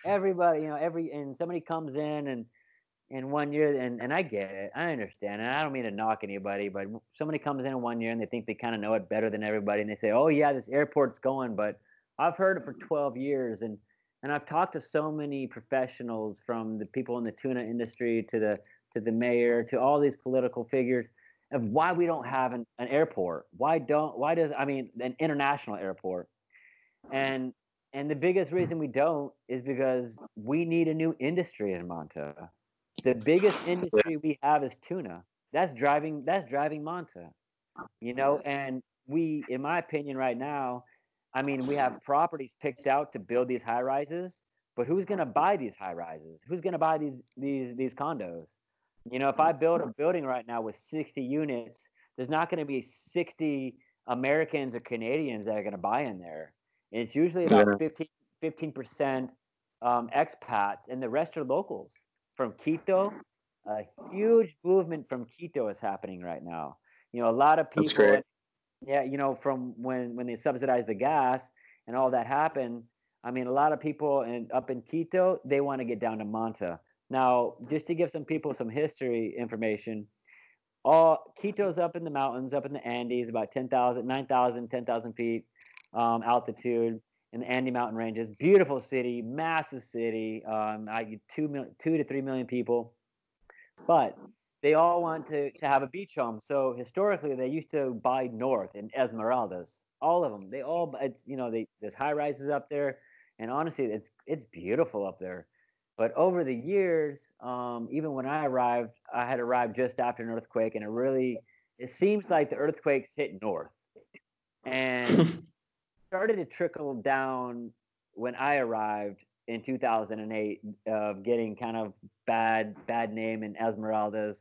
everybody, you know, every and somebody comes in and in one year, and and I get it, I understand, and I don't mean to knock anybody, but somebody comes in one year and they think they kind of know it better than everybody, and they say, oh yeah, this airport's going, but I've heard it for 12 years, and and I've talked to so many professionals from the people in the tuna industry to the to the mayor to all these political figures of why we don't have an, an airport. Why don't why does I mean an international airport? And and the biggest reason we don't is because we need a new industry in Manta. The biggest industry we have is tuna. That's driving that's driving Manta. You know, and we in my opinion right now, I mean, we have properties picked out to build these high rises, but who's going to buy these high rises? Who's going to buy these these these condos? You know, if I build a building right now with 60 units, there's not going to be 60 Americans or Canadians that are going to buy in there. And it's usually about yeah. 15 percent um, expats, and the rest are locals from Quito. A huge movement from Quito is happening right now. You know, a lot of people. Yeah, you know, from when when they subsidized the gas and all that happened. I mean, a lot of people in, up in Quito, they want to get down to Manta. Now, just to give some people some history information, all Quito's up in the mountains, up in the Andes, about 10,000, 9,000, 10,000 feet um, altitude in the Andes mountain ranges. Beautiful city, massive city, um, I, two, mil, two to three million people. But they all want to, to have a beach home. So historically, they used to buy north in Esmeraldas. All of them. They all, you know, they, there's high rises up there, and honestly, it's it's beautiful up there. But over the years, um, even when I arrived, I had arrived just after an earthquake, and it really, it seems like the earthquakes hit north, and started to trickle down when I arrived in 2008 of getting kind of bad bad name in Esmeraldas.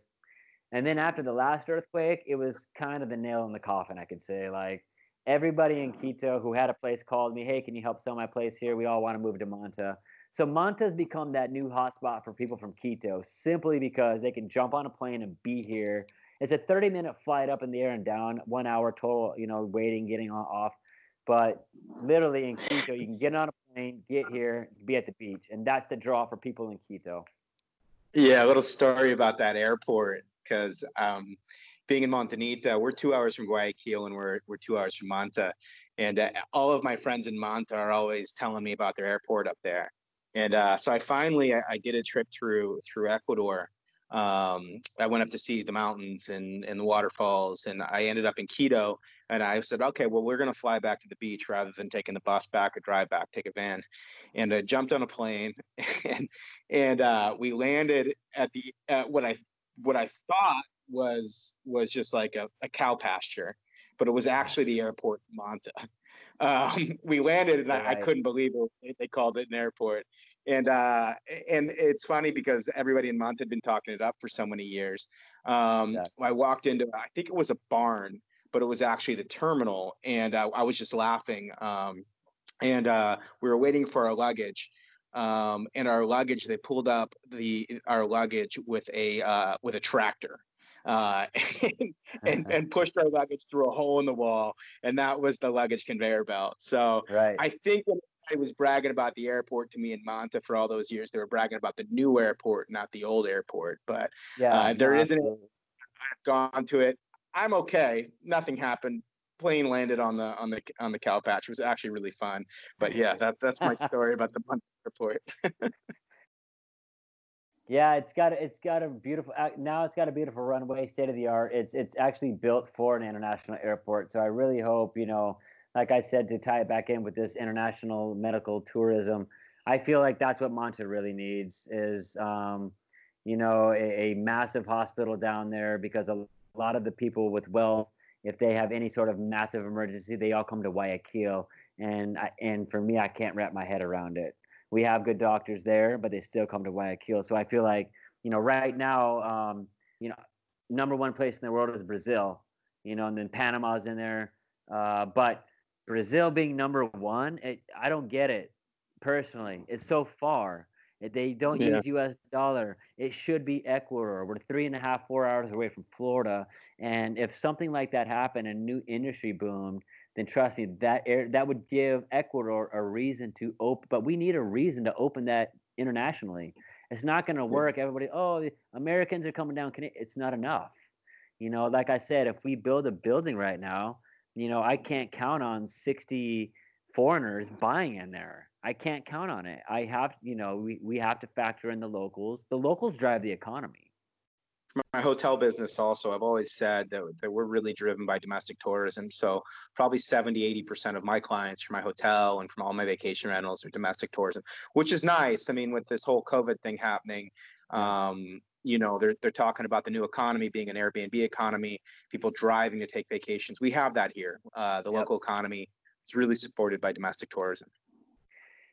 And then after the last earthquake, it was kind of the nail in the coffin, I could say. Like everybody in Quito who had a place called me, hey, can you help sell my place here? We all want to move to Manta. So Manta's become that new hotspot for people from Quito simply because they can jump on a plane and be here. It's a 30 minute flight up in the air and down, one hour total, you know, waiting, getting off. But literally in Quito, you can get on a plane, get here, be at the beach. And that's the draw for people in Quito. Yeah, a little story about that airport because um, being in Montañita, we're two hours from Guayaquil and we're, we're two hours from Manta. And uh, all of my friends in Manta are always telling me about their airport up there. And uh, so I finally I, I, did a trip through through Ecuador. Um, I went up to see the mountains and, and the waterfalls, and I ended up in Quito. And I said, okay, well, we're going to fly back to the beach rather than taking the bus back or drive back, take a van. And I jumped on a plane, and and uh, we landed at the at what I what I thought was was just like a, a cow pasture, but it was actually the airport in Manta. Um, we landed, and I, I, couldn't believe it. They called it an airport and uh, and it's funny because everybody in Mont had been talking it up for so many years. Um, yeah. I walked into, I think it was a barn, but it was actually the terminal, and uh, I was just laughing. Um, and uh, we were waiting for our luggage, um, and our luggage they pulled up the our luggage with a uh, with a tractor. Uh, and, and, and pushed our luggage through a hole in the wall, and that was the luggage conveyor belt. So right. I think when was bragging about the airport to me in Manta for all those years. They were bragging about the new airport, not the old airport. But yeah, uh, there not I've gone to it. I'm okay. Nothing happened. Plane landed on the on the on the cow patch. It was actually really fun. But yeah, that that's my story about the Manta airport. yeah, it's got a, it's got a beautiful uh, now. It's got a beautiful runway, state of the art. It's it's actually built for an international airport. So I really hope you know like I said, to tie it back in with this international medical tourism, I feel like that's what Manta really needs is, um, you know, a, a, massive hospital down there because a lot of the people with wealth if they have any sort of massive emergency, they all come to Guayaquil. And I, and for me, I can't wrap my head around it. We have good doctors there, but they still come to Guayaquil. So I feel like you know right now, um, you know, number one place in the world is Brazil. You know, and then Panama's in there. Uh, but Brazil being number one, it, I don't get it personally. It's so far. They don't yeah. use U.S. dollar. It should be Ecuador. We're three and a half, four hours away from Florida, and if something like that happened and new industry boomed, then trust me, that air, that would give Ecuador a reason to open. But we need a reason to open that internationally. It's not going to work. Everybody, oh, Americans are coming down. It's not enough. You know, like I said, if we build a building right now, you know, I can't count on 60 foreigners buying in there. I can't count on it. I have, you know, we, we have to factor in the locals. The locals drive the economy. My hotel business also, I've always said that, that we're really driven by domestic tourism. So probably 70, 80% of my clients from my hotel and from all my vacation rentals are domestic tourism, which is nice. I mean, with this whole COVID thing happening, um, you know they're they're talking about the new economy being an Airbnb economy, people driving to take vacations. We have that here. Uh, the yep. local economy is really supported by domestic tourism.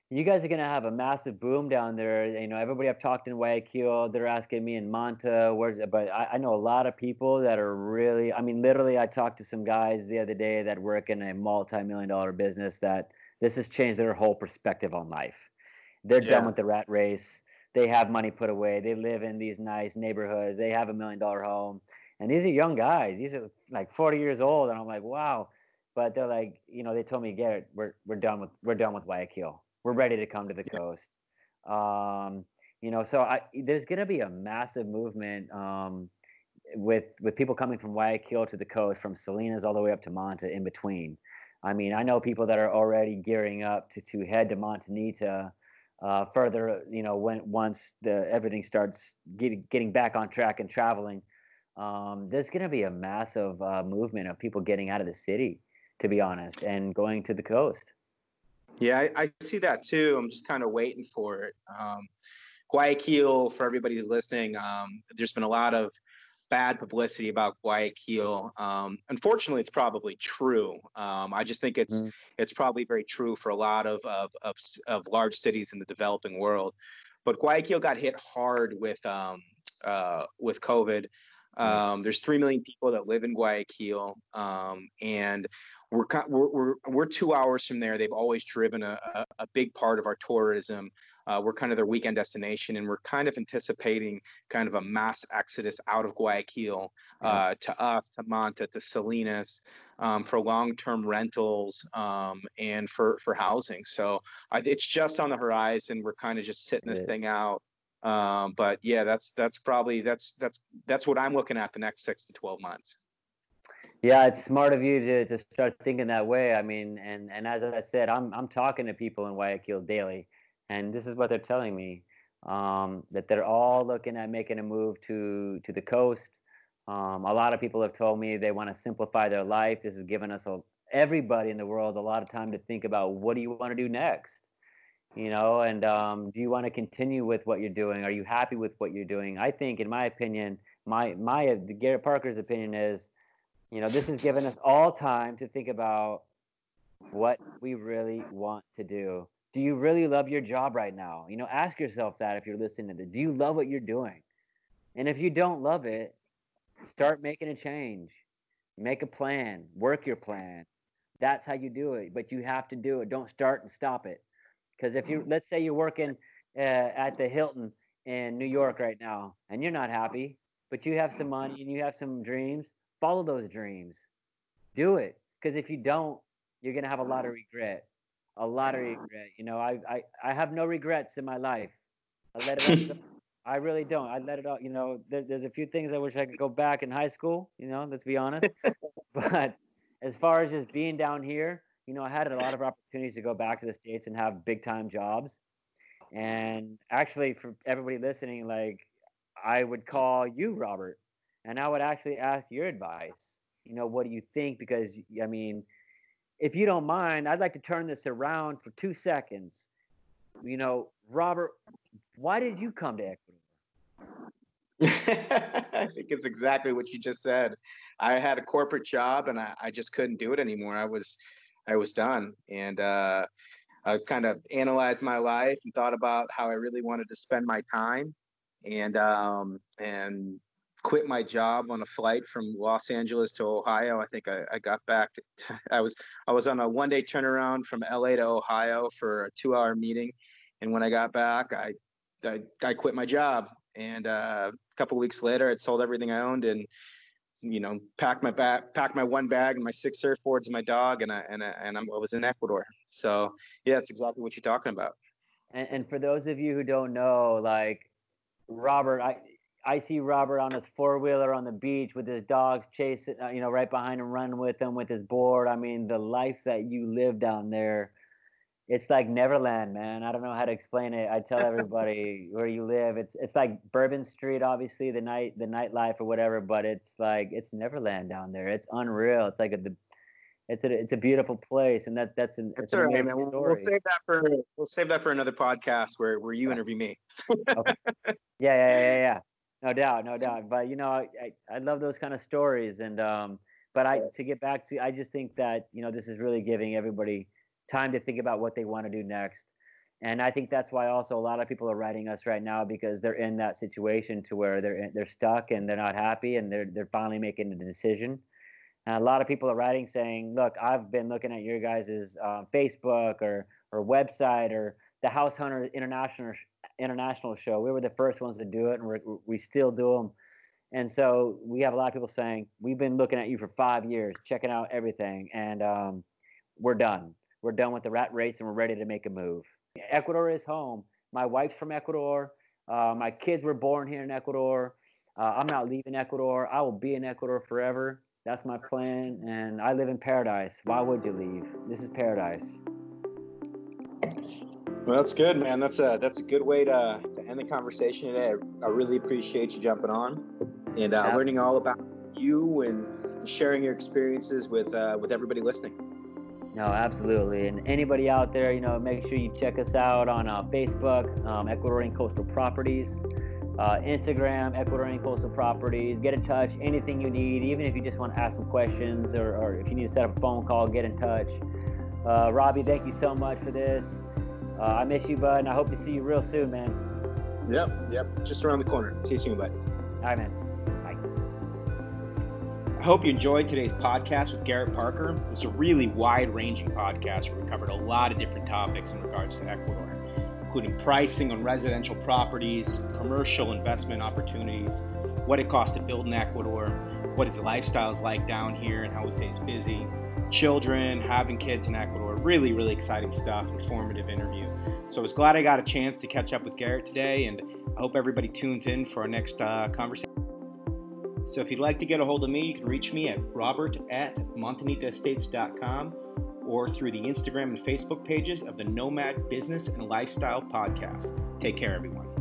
You guys are gonna have a massive boom down there. You know, everybody I've talked in Guayaquil, they're asking me in Manta, where, but I, I know a lot of people that are really. I mean, literally, I talked to some guys the other day that work in a multi-million dollar business that this has changed their whole perspective on life. They're yeah. done with the rat race they have money put away. They live in these nice neighborhoods. They have a million dollar home. And these are young guys. These are like 40 years old. And I'm like, wow. But they're like, you know, they told me, Garrett, we're we're done with we're done with Guayaquil. We're ready to come to the coast. Um, you know, so I, there's going to be a massive movement um, with with people coming from Guayaquil to the coast, from Salinas all the way up to Manta, in between. I mean, I know people that are already gearing up to to head to Montañita uh, further, you know, when once the everything starts getting getting back on track and traveling, um, there's going to be a massive uh, movement of people getting out of the city, to be honest, and going to the coast. Yeah, I, I see that too. I'm just kind of waiting for it. Um, Guayaquil, for everybody listening, um, there's been a lot of bad publicity about Guayaquil. Um, unfortunately, it's probably true. Um, I just think it's mm. it's probably very true for a lot of, of, of of large cities in the developing world. But Guayaquil got hit hard with um, uh, with COVID. Um, there's three million people that live in Guayaquil, um, and we're, we're we're two hours from there. They've always driven a, a, a big part of our tourism uh, we're kind of their weekend destination, and we're kind of anticipating kind of a mass exodus out of Guayaquil uh, mm-hmm. to us, to Manta, to Salinas. Um, for long-term rentals um, and for for housing. So I, it's just on the horizon. We're kind of just sitting this yeah. thing out. Um, but yeah, that's that's probably that's that's that's what I'm looking at the next six to twelve months. Yeah, it's smart of you to, to start thinking that way. I mean, and and as I said, I'm I'm talking to people in Guayaquil daily, and this is what they're telling me um, that they're all looking at making a move to to the coast. Um, a lot of people have told me they want to simplify their life. This has given us a, everybody in the world a lot of time to think about what do you want to do next, you know, and um, do you want to continue with what you're doing? Are you happy with what you're doing? I think, in my opinion, my my Garrett Parker's opinion is, you know, this has given us all time to think about what we really want to do do you really love your job right now? You know, ask yourself that if you're listening to this. Do you love what you're doing? And if you don't love it, start making a change. Make a plan, work your plan. That's how you do it. But you have to do it. Don't start and stop it. Because if you, mm. let's say you're working uh, at the Hilton in New York right now and you're not happy, but you have some money and you have some dreams, follow those dreams. Do it. Because if you don't, you're going to have a lot of mm. regret a lot of mm. regret. You know, I, I, I have no regrets in my life. I let it I really don't. I let it all, you know, there, there's a few things I wish I could go back in high school, you know, let's be honest. but as far as just being down here, you know, I had a lot of opportunities to go back to the States and have big time jobs. And actually, for everybody listening, like, I would call you, Robert, and I would actually ask your advice. You know, what do you think? Because, I mean, if you don't mind, I'd like to turn this around for two seconds. You know, Robert, why did you come to Ecuador? I think it's exactly what you just said. I had a corporate job and I, I just couldn't do it anymore. I was I was done. And uh, I kind of analyzed my life and thought about how I really wanted to spend my time and um, and quit my job on a flight from Los Angeles to Ohio. I think I, I got back to, was I was on a one day turnaround from LA to Ohio for a two hour meeting. And when I got back, I I, I quit my job. And uh, a couple weeks later, I'd sold everything I owned and you know, packed my bag, packed my one bag and my six surfboards and my dog, and I and I, and I'm, I was in Ecuador. So yeah, it's exactly what you're talking about. And, and for those of you who don't know, like Robert, I I see Robert on his four wheeler on the beach with his dogs chasing, uh, you know, right behind him, running with him with his board. I mean, the life that you live down there, it's like Neverland, man. I don't know how to explain it. I tell everybody where you live, it's it's like Bourbon Street, obviously the night the nightlife or whatever, but it's like it's Neverland down there. It's unreal. It's like a the, it's a it's a beautiful place, and that that's an that's all right, man. We'll, we'll, save that for we'll save that for another podcast where where you interview me. okay. Yeah, yeah, yeah, yeah. No doubt, no doubt. But you know, I, I love those kind of stories, and um, but I to get back to, I just think that you know this is really giving everybody time to think about what they want to do next, and I think that's why also a lot of people are writing us right now because they're in that situation to where they're they're stuck and they're not happy and they're they're finally making a decision. And a lot of people are writing saying, "Look, I've been looking at your guys's uh, Facebook or or website or the House Hunter International international show. We were the first ones to do it, and we we still do them. And so we have a lot of people saying, "We've been looking at you for five years, checking out everything, and um, we're done. We're done with the rat race, and we're ready to make a move." Ecuador is home. My wife's from Ecuador. Uh, my kids were born here in Ecuador. Uh, I'm not leaving Ecuador. I will be in Ecuador forever. That's my plan, and I live in paradise. Why would you leave? This is paradise. Well, that's good, man. That's a that's a good way to, to end the conversation today. I, I really appreciate you jumping on and uh, learning all about you and sharing your experiences with uh, with everybody listening. No, absolutely. And anybody out there, you know, make sure you check us out on uh, Facebook, um, Ecuadorian Coastal Properties, uh, Instagram, Ecuadorian Coastal Properties. Get in touch. Anything you need, even if you just want to ask some questions or, or if you need to set up a phone call, get in touch. Uh, Robbie, thank you so much for this. Uh, I miss you, bud, and I hope to see you real soon, man. Yep, yep. Just around the corner. See you soon, bud. All right, man. I hope you enjoyed today's podcast with Garrett Parker. It was a really wide ranging podcast where we covered a lot of different topics in regards to Ecuador, including pricing on residential properties, commercial investment opportunities, what it costs to build in Ecuador, what its lifestyle is like down here, and how he stays busy, children, having kids in Ecuador. Really, really exciting stuff, informative interview. So I was glad I got a chance to catch up with Garrett today, and I hope everybody tunes in for our next uh, conversation. So if you'd like to get a hold of me, you can reach me at robert at montanitaestates.com or through the Instagram and Facebook pages of the Nomad Business and Lifestyle Podcast. Take care, everyone.